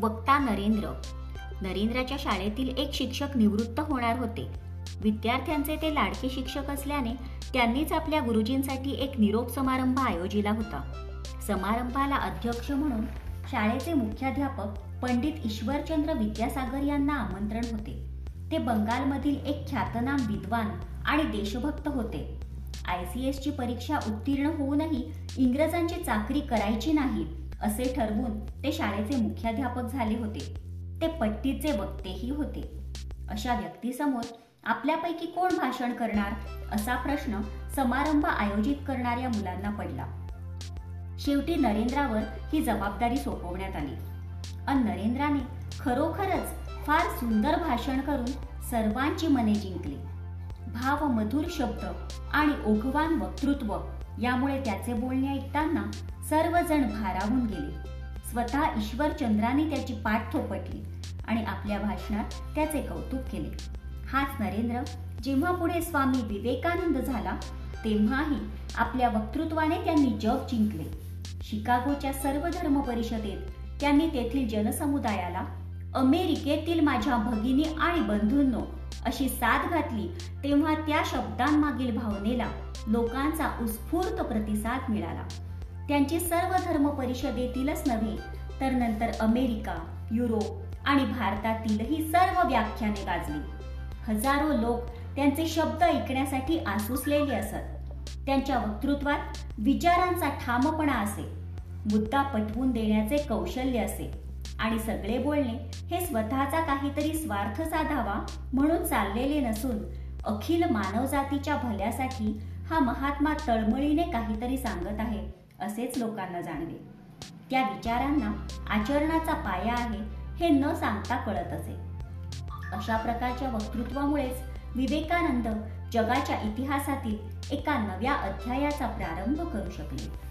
वक्ता नरेंद्र. नरेंद्राच्या शाळेतील एक शिक्षक निवृत्त होणार होते. विद्यार्थ्यांचे ते लाडके शिक्षक असल्याने त्यांनीच आपल्या गुरुजींसाठी एक निरोप समारंभ आयोजिला होता. समारंभाला अध्यक्ष म्हणून शाळेचे मुख्याध्यापक पंडित ईश्वरचंद्र विद्यासागर यांना आमंत्रण होते. ते बंगालमधील एक ख्यातनाम विद्वान आणि देशभक्त होते. आय सी एसची परीक्षा उत्तीर्ण होऊनही इंग्रजांची चाकरी करायची नाही. असे ठरवून ते शाळेचे मुख्याध्यापक झाले होते. ते पट्टीचे वक्तेही होते. अशा व्यक्तीसमोर आपल्यापैकी कोण भाषण करणार असा प्रश्न समारंभ आयोजित करणाऱ्या मुलांना पडला. शेवटी नरेंद्रावर ही जबाबदारी सोपवण्यात आली. अन नरेंद्राने खरोखरच फार सुंदर भाषण करून सर्वांची मने जिंकली. भावमधुर शब्द आणि ओघवान वक्तृत्व यामुळे त्याचे बोलणे ऐकताना सर्वजण भारावून गेले. स्वतः ईश्वरचंद्राने त्याची पाठ थोपटली आणि आपल्या भाषणात त्याचे कौतुक केले. हाच नरेंद्र जेव्हा पुढे स्वामी विवेकानंद झाला तेव्हाही आपल्या वक्तृत्वाने त्यांनी जग जिंकले. शिकागोच्या सर्व धर्म परिषदेत त्यांनी तेथील जनसमुदायाला अमेरिकेतील माझ्या भगिनी आणि बंधूंनो अशी साथ घातली तेव्हा त्या शब्दांमागील भावनेला लोकांचा उत्स्फूर्त प्रतिसाद मिळाला. त्यांची सर्व धर्म परिषदेतीलच नव्हे तर नंतर अमेरिका युरोप आणि भारतातीलही सर्व व्याख्याने गाजली. हजारो लोक त्यांचे शब्द ऐकण्यासाठी आसुसलेले असत. त्यांच्या वक्तृत्वात विचारांचा ठामपणा असे मुद्दा पटवून देण्याचे कौशल्य असे. आणि सगळे बोलणे हे स्वतःचा काहीतरी स्वार्थ साधावा म्हणून चाललेले नसून अखिल मानवजातीच्या भल्यासाठी हा महात्मा तळमळीने काहीतरी सांगत आहे असेच लोकांना जाणवे. त्या विचारांना आचरणाचा पाया आहे हे न सांगता कळत असे. अशा प्रकारच्या वक्तृत्वामुळेच विवेकानंद जगाच्या इतिहासातील एका नव्या अध्यायाचा प्रारंभ करू शकले.